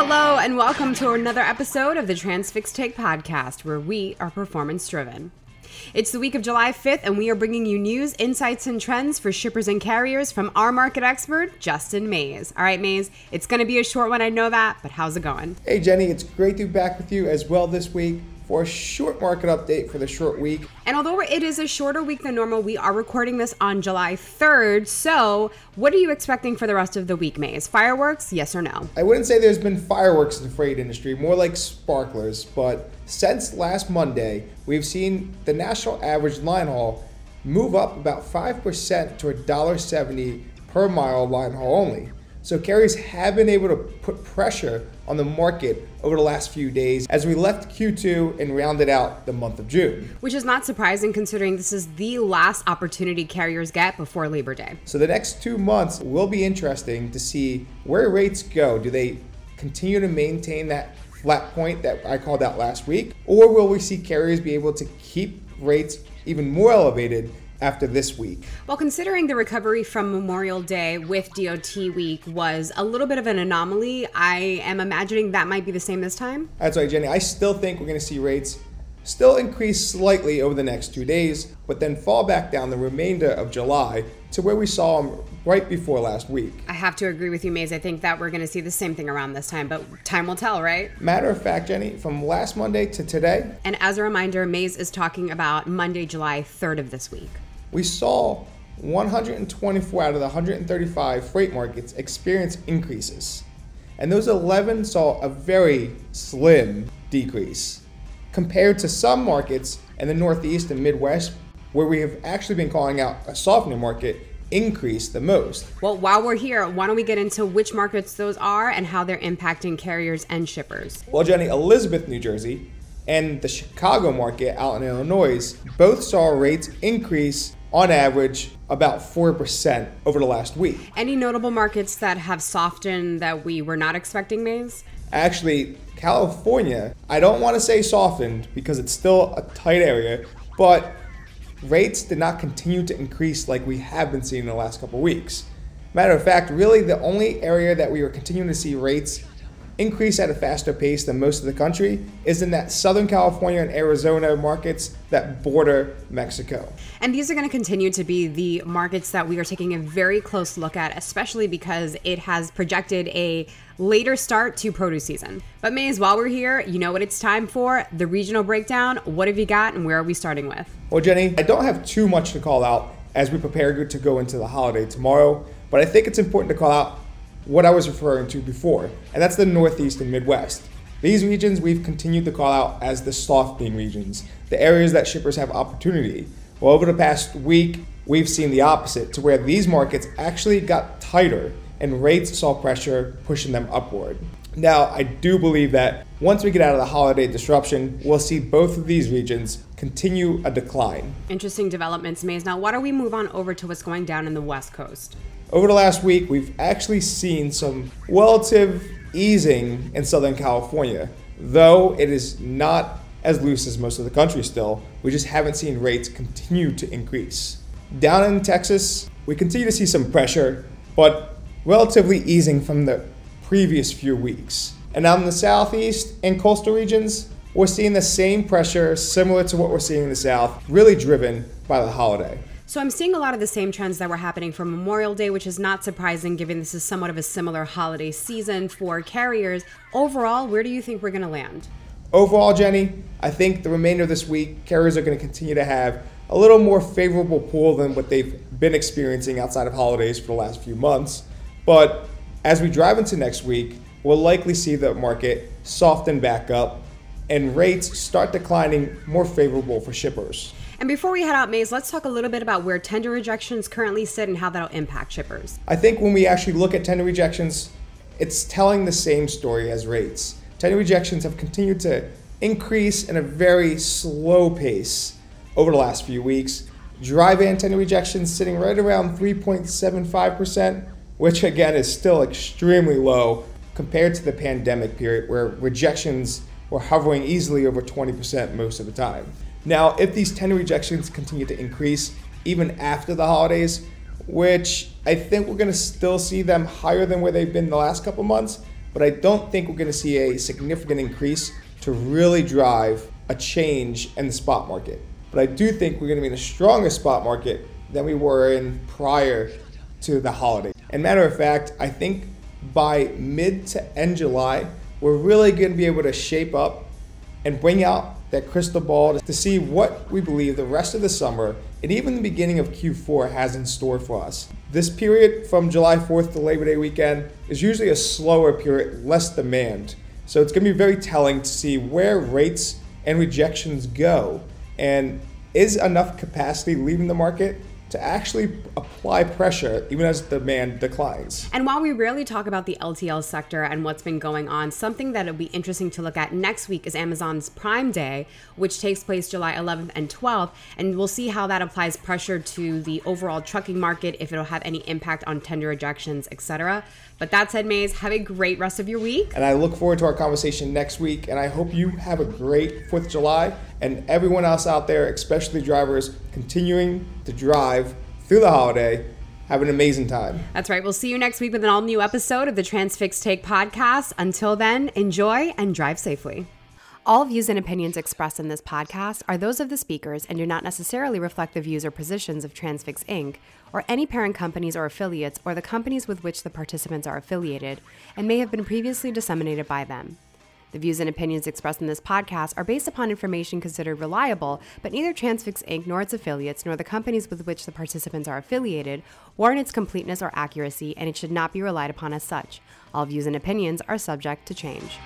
hello, and welcome to another episode of the Transfix Take podcast, where we are performance driven. It's the week of July 5th, and we are bringing you news, insights, and trends for shippers and carriers from our market expert, Justin Maze. All right, Maze, it's going to be a short one, I know that, but how's it going? Hey, Jenny, it's great to be back with you as well this week for a short market update for the short week. And although it is a shorter week than normal, we are recording this on July 3rd. So, what are you expecting for the rest of the week, Maze? Fireworks, yes or no? I wouldn't say there's been fireworks in the freight industry, more like sparklers, but since last Monday, we've seen the national average line haul move up about 5% to $1.70 per mile line haul only. So carriers have been able to put pressure on the market over the last few days as we left Q2 and rounded out the month of June. Which is not surprising considering this is the last opportunity carriers get before Labor Day. So the next two months will be interesting to see where rates go. Do they continue to maintain that flat point that I called out last week? Or will we see carriers be able to keep rates even more elevated after this week. Well, considering the recovery from Memorial Day with DOT week was a little bit of an anomaly, I am imagining that might be the same this time. That's right, Jenny. I still think we're going to see rates still increase slightly over the next two days, but then fall back down the remainder of July to where we saw them right before last week. I have to agree with you, Maze. I think that we're going to see the same thing around this time, but time will tell, right? Matter of fact, Jenny, from last Monday to today. And as a reminder, Maze is talking about Monday, July 3rd of this week we saw 124 out of the 135 freight markets experience increases. And those 11 saw a very slim decrease compared to some markets in the Northeast and Midwest, where we have actually been calling out a softening market increase the most. Well, while we're here, why don't we get into which markets those are and how they're impacting carriers and shippers? Well, Jenny, Elizabeth, New Jersey, and the Chicago market out in Illinois both saw rates increase on average about 4% over the last week. Any notable markets that have softened that we were not expecting, Maze? Actually, California, I don't want to say softened because it's still a tight area, but rates did not continue to increase like we have been seeing in the last couple weeks. Matter of fact, really the only area that we were continuing to see rates increase at a faster pace than most of the country is in that Southern California and Arizona markets that border Mexico. And these are going to continue to be the markets that we are taking a very close look at, especially because it has projected a later start to produce season. But Maze, while we're here, you know what it's time for the regional breakdown. What have you got and where are we starting with? Well, Jenny, I don't have too much to call out as we prepare to go into the holiday tomorrow, but I think it's important to call out what I was referring to before, and that's the Northeast and Midwest. These regions we've continued to call out as the softening regions, the areas that shippers have opportunity. Well, over the past week, we've seen the opposite, to where these markets actually got tighter and rates saw pressure pushing them upward. Now, I do believe that once we get out of the holiday disruption, we'll see both of these regions continue a decline. Interesting developments, Maze. Now, why don't we move on over to what's going down in the West Coast? Over the last week, we've actually seen some relative easing in Southern California, though it is not as loose as most of the country still. We just haven't seen rates continue to increase. Down in Texas, we continue to see some pressure, but relatively easing from the previous few weeks. And out in the southeast and coastal regions, we're seeing the same pressure similar to what we're seeing in the south, really driven by the holiday. So I'm seeing a lot of the same trends that were happening for Memorial Day, which is not surprising given this is somewhat of a similar holiday season for carriers. Overall, where do you think we're going to land? Overall, Jenny, I think the remainder of this week, carriers are going to continue to have a little more favorable pool than what they've been experiencing outside of holidays for the last few months. But as we drive into next week, we'll likely see the market soften back up and rates start declining more favorable for shippers. And before we head out, Maze, let's talk a little bit about where tender rejections currently sit and how that'll impact shippers. I think when we actually look at tender rejections, it's telling the same story as rates. Tender rejections have continued to increase in a very slow pace over the last few weeks. Dry van tender rejections sitting right around 3.75%, which again is still extremely low compared to the pandemic period where rejections were hovering easily over 20% most of the time. Now, if these tender rejections continue to increase even after the holidays, which I think we're going to still see them higher than where they've been the last couple months, but I don't think we're going to see a significant increase to really drive a change in the spot market. But I do think we're going to be in a stronger spot market than we were in prior to the holiday. And matter of fact, I think by mid to end July, we're really going to be able to shape up and bring out that crystal ball to see what we believe the rest of the summer and even the beginning of Q4 has in store for us. This period from July 4th to Labor Day weekend is usually a slower period, less demand. So it's going to be very telling to see where rates and rejections go and is enough capacity leaving the market to actually apply pressure even as demand declines. And while we rarely talk about the LTL sector and what's been going on, something that will be interesting to look at next week is Amazon's Prime Day, which takes place July 11th and 12th, and we'll see how that applies pressure to the overall trucking market, if it'll have any impact on tender rejections, etc. But that said, Maze, have a great rest of your week. And I look forward to our conversation next week. And I hope you have a great 4th of July. And everyone else out there, especially drivers, continuing to drive through the holiday. Have an amazing time. That's right. We'll see you next week with an all new episode of the Transfix Take podcast. Until then, enjoy and drive safely. All views and opinions expressed in this podcast are those of the speakers and do not necessarily reflect the views or positions of Transfix Inc. or any parent companies or affiliates or the companies with which the participants are affiliated and may have been previously disseminated by them. The views and opinions expressed in this podcast are based upon information considered reliable, but neither Transfix Inc. nor its affiliates nor the companies with which the participants are affiliated warrant its completeness or accuracy, and it should not be relied upon as such. All views and opinions are subject to change.